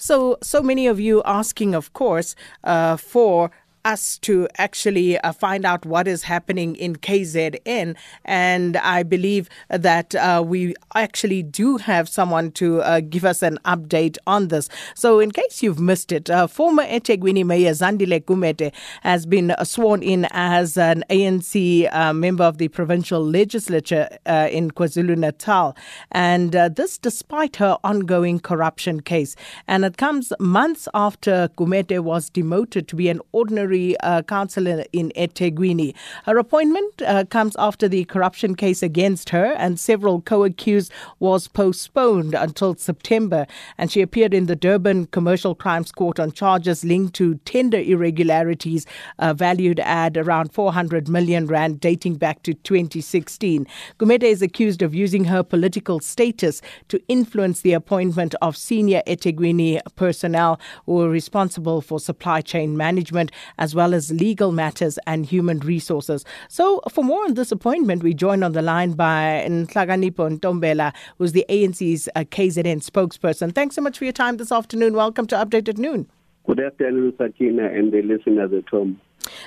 So, so many of you asking, of course, uh, for us to actually uh, find out what is happening in KZN. And I believe that uh, we actually do have someone to uh, give us an update on this. So, in case you've missed it, uh, former eThekwini Mayor Zandile Gumede has been sworn in as an ANC uh, member of the provincial legislature uh, in KwaZulu Natal. And this despite her ongoing corruption case. And it comes months after Gumede was demoted to be an ordinary uh, councillor in eThekwini. Her appointment uh, comes after the corruption case against her and several co-accused was postponed until September and she appeared in the Durban Commercial Crimes Court on charges linked to tender irregularities uh, valued at around 400 million rand dating back to 2016. Gumede is accused of using her political status to influence the appointment of senior eThekwini personnel who were responsible for supply chain management as well as legal matters and human resources. So, for more on this appointment, we join on the line by Nhlakanipho Ntombela, who's the ANC's uh, KZN spokesperson. Thanks so much for your time this afternoon. Welcome to Update at Noon. Good afternoon, Sakina, and the listeners at home.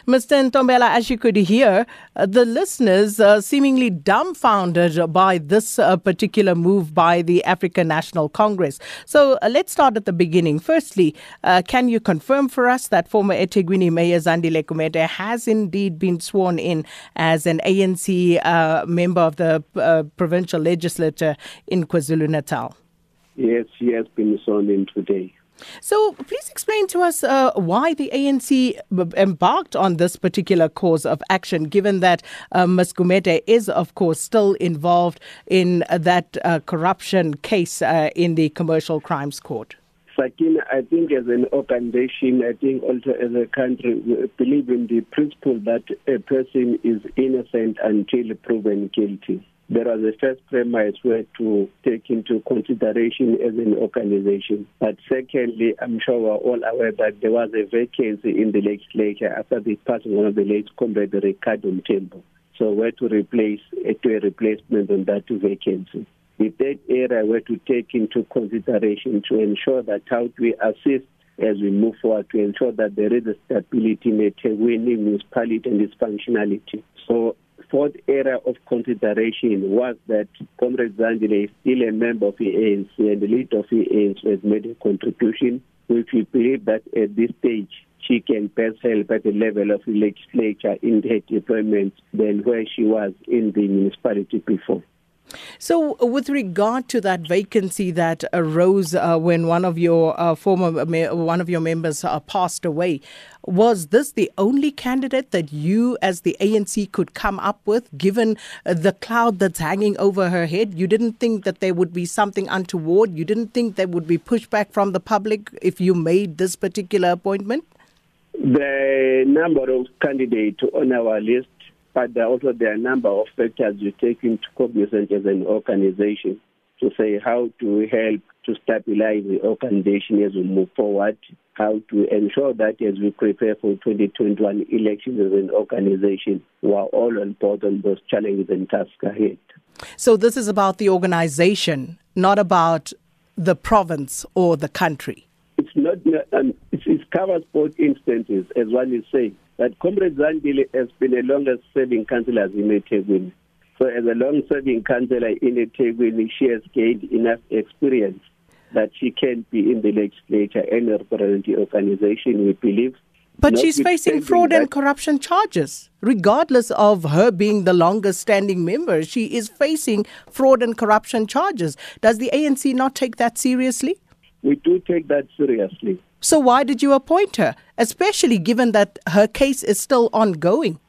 Mr. Ntombela, as you could hear, uh, the listeners are seemingly dumbfounded by this uh, particular move by the African National Congress. So uh, let's start at the beginning. Firstly, uh, can you confirm for us that former eThekwini Mayor Zandile Gumede has indeed been sworn in as an ANC uh, member of the uh, provincial legislature in KwaZulu Natal? Yes, she has been sworn in today. So, please explain to us uh, why the ANC embarked on this particular course of action, given that uh, Ms. Gumede is, of course, still involved in that uh, corruption case uh, in the Commercial Crimes Court. Sakina, I think as an organization, I think also as a country, we believe in the principle that a person is innocent until proven guilty. There was a first premise where to take into consideration as an organization. But secondly, I'm sure we're all aware that there was a vacancy in the legislature after the passing of the late comrade Ricardo Mthembu. So where to replace uh, to a replacement on that vacancy. The third area were to take into consideration to ensure that how we assist as we move forward to ensure that there is a stability in the winning municipality and its functionality. So fourth area of consideration was that Comrade Zandile is still a member of the ANC and the leader of the ANC has made a contribution, which we believe that at this stage she can best help at the level of the legislature in her deployment than where she was in the municipality before. So, with regard to that vacancy that arose uh, when one of your uh, former one of your members uh, passed away, was this the only candidate that you, as the ANC, could come up with, given uh, the cloud that's hanging over her head? You didn't think that there would be something untoward. You didn't think there would be pushback from the public if you made this particular appointment. The number of candidates on our list but there also there are a number of factors you take into cognizance as an organization to say how to help to stabilize the organization as we move forward, how to ensure that as we prepare for 2021 elections as an organization, we are all on board on those challenges and tasks ahead. So this is about the organization, not about the province or the country. It's not. Um, it covers both instances, as one is saying. But Comrade Zandile has been the longest serving councillor in eThekwini. So as a long serving councillor in eThekwini, she has gained enough experience that she can be in the legislature and represent the organization, we believe. But she's facing fraud and corruption charges. Regardless of her being the longest standing member, she is facing fraud and corruption charges. Does the ANC not take that seriously? We do take that seriously. So why did you appoint her, especially given that her case is still ongoing?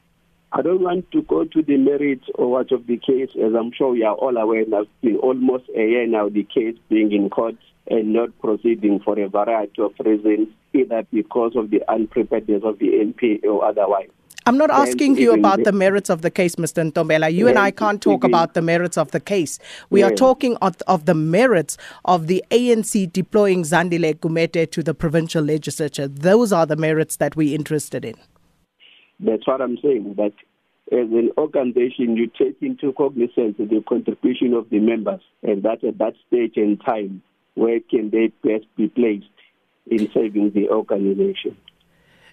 I don't want to go to the merits or what of the case, as I'm sure we are all aware. It's been almost a year now, the case being in court and not proceeding for a variety of reasons, either because of the unpreparedness of the NPA or otherwise. I'm not asking you about the merits of the case, Mr. Ntombela. You and I can't talk about the merits of the case. We are talking of, of the merits of the ANC deploying Zandile Gumede to the provincial legislature. Those are the merits that we're interested in. That's what I'm saying. But as an organization, you take into cognizance the contribution of the members, and that at that stage and time, where can they best be placed? in saving the organization.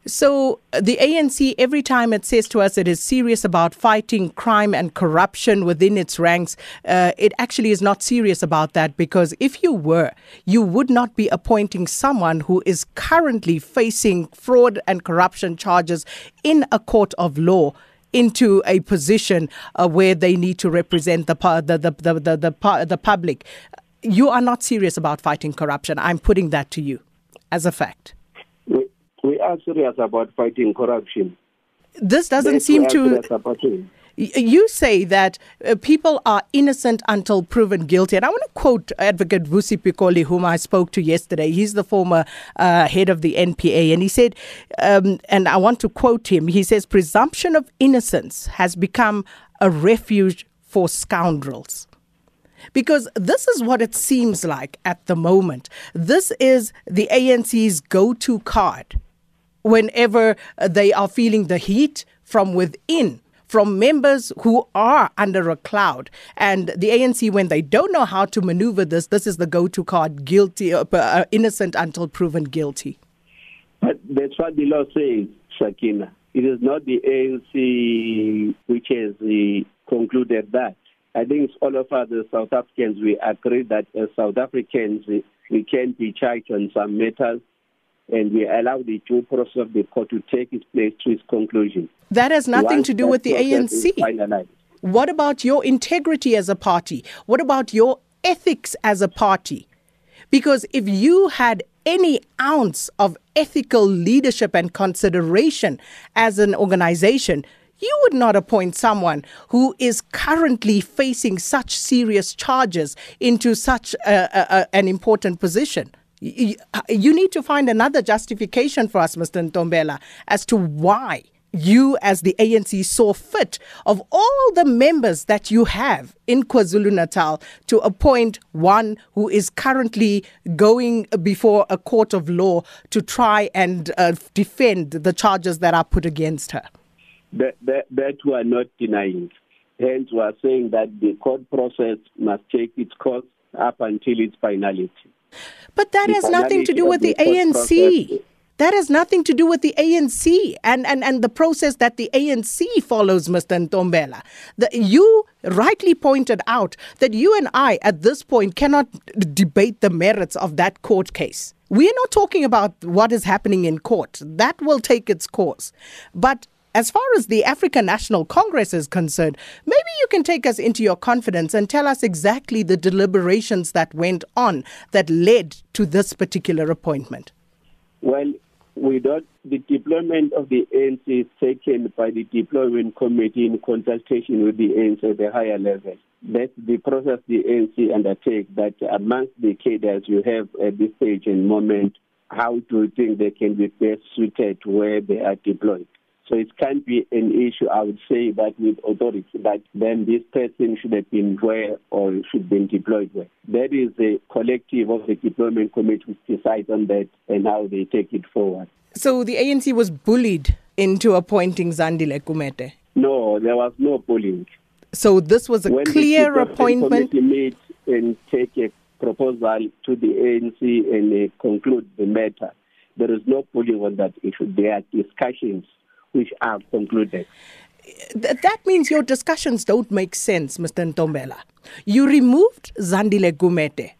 So, uh, the ANC, every time it says to us it is serious about fighting crime and corruption within its ranks, uh, it actually is not serious about that because if you were, you would not be appointing someone who is currently facing fraud and corruption charges in a court of law into a position uh, where they need to represent the, the, the, the, the, the, the public. You are not serious about fighting corruption. I'm putting that to you as a fact we are serious about fighting corruption. This doesn't seem to. You say that uh, people are innocent until proven guilty. And I want to quote Advocate Vusi Pikoli, whom I spoke to yesterday. He's the former uh, head of the NPA. And he said, um, and I want to quote him he says, presumption of innocence has become a refuge for scoundrels. Because this is what it seems like at the moment. This is the ANC's go to card whenever they are feeling the heat from within from members who are under a cloud. And the ANC, when they don't know how to maneuver this, this is the go to card guilty, uh, uh, innocent until proven guilty. But that's what the law says, Sakina. It is not the ANC which has uh, concluded that. I think all of us the South Africans, we agree that as South Africans, we can be charged on some matters and we allow the due process of the court to take its place to its conclusion. That has nothing Once to do with the ANC. What about your integrity as a party? What about your ethics as a party? Because if you had any ounce of ethical leadership and consideration as an organization, you would not appoint someone who is currently facing such serious charges into such a, a, an important position. You need to find another justification for us, Mr. Ntombela, as to why you, as the ANC, saw fit of all the members that you have in KwaZulu Natal to appoint one who is currently going before a court of law to try and uh, defend the charges that are put against her. That, that, that we are not denying. Hence, we are saying that the court process must take its course up until its finality. But that has nothing to do with the ANC. That has nothing to do with the ANC and, and, and the process that the ANC follows, Mr. Ntombela. The, you rightly pointed out that you and I, at this point, cannot debate the merits of that court case. We are not talking about what is happening in court. That will take its course. But as far as the African National Congress is concerned, maybe you can take us into your confidence and tell us exactly the deliberations that went on that led to this particular appointment. Well, we don't, the deployment of the ANC is taken by the deployment committee in consultation with the ANC at the higher level. That's the process the ANC undertake that amongst the cadres you have at this stage and moment, how do you think they can be best suited where they are deployed? So it can't be an issue, I would say, that with authority, that then this person should have been where or should have been deployed where. That is the collective of the deployment committee which decides on that and how they take it forward. So the ANC was bullied into appointing Zandile Gumede? No, there was no bullying. So this was a when clear the appointment? When meet and take a proposal to the ANC and uh, conclude the matter, there is no bullying on that issue. There are discussions which are concluded. That means your discussions don't make sense, Mr. Ntombela. You removed Zandile Gumede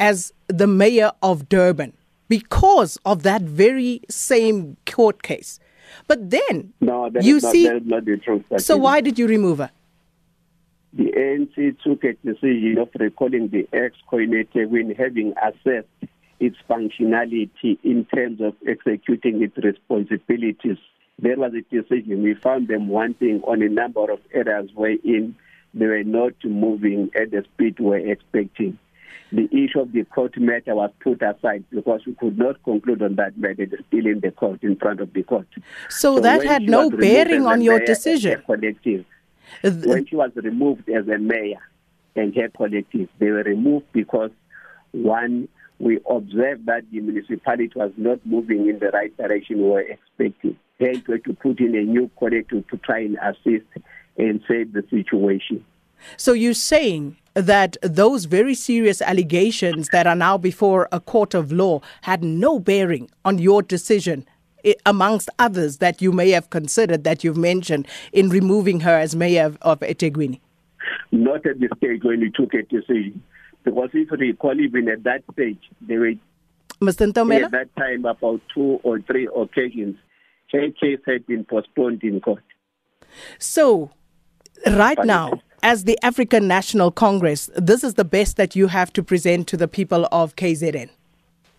as the mayor of Durban because of that very same court case. But then no, you not, see, not the truth. So why did you remove her? The ANC took a decision of recalling the ex-coordinator when having assessed its functionality in terms of executing its responsibilities there was a decision. We found them wanting on a number of areas wherein they were not moving at the speed we were expecting. The issue of the court matter was put aside because we could not conclude on that matter. Still in the court, in front of the court. So, so that had no bearing on your decision. Collective, when she was removed as a mayor and her collective, they were removed because one, we observed that the municipality was not moving in the right direction we were expecting we to put in a new collective to try and assist and save the situation. So you're saying that those very serious allegations that are now before a court of law had no bearing on your decision eh, amongst others that you may have considered that you've mentioned in removing her as mayor of, of eThekwini? Not at the stage when we took a decision. Because if you recall, even at that stage, they were Mr. Ntombela? at that time about two or three occasions, her case had been postponed in court. So, right now, as the African National Congress, this is the best that you have to present to the people of KZN.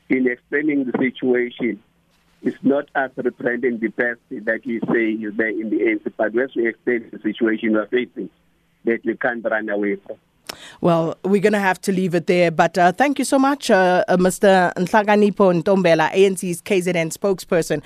In explaining the situation, it's not us representing the best that you say is there in the ANC, but we explain the situation we're facing, that we can't run away from. Well, we're going to have to leave it there. But uh, thank you so much, uh, uh, Mr. Nhlakanipho Ntombela, ANC's KZN spokesperson.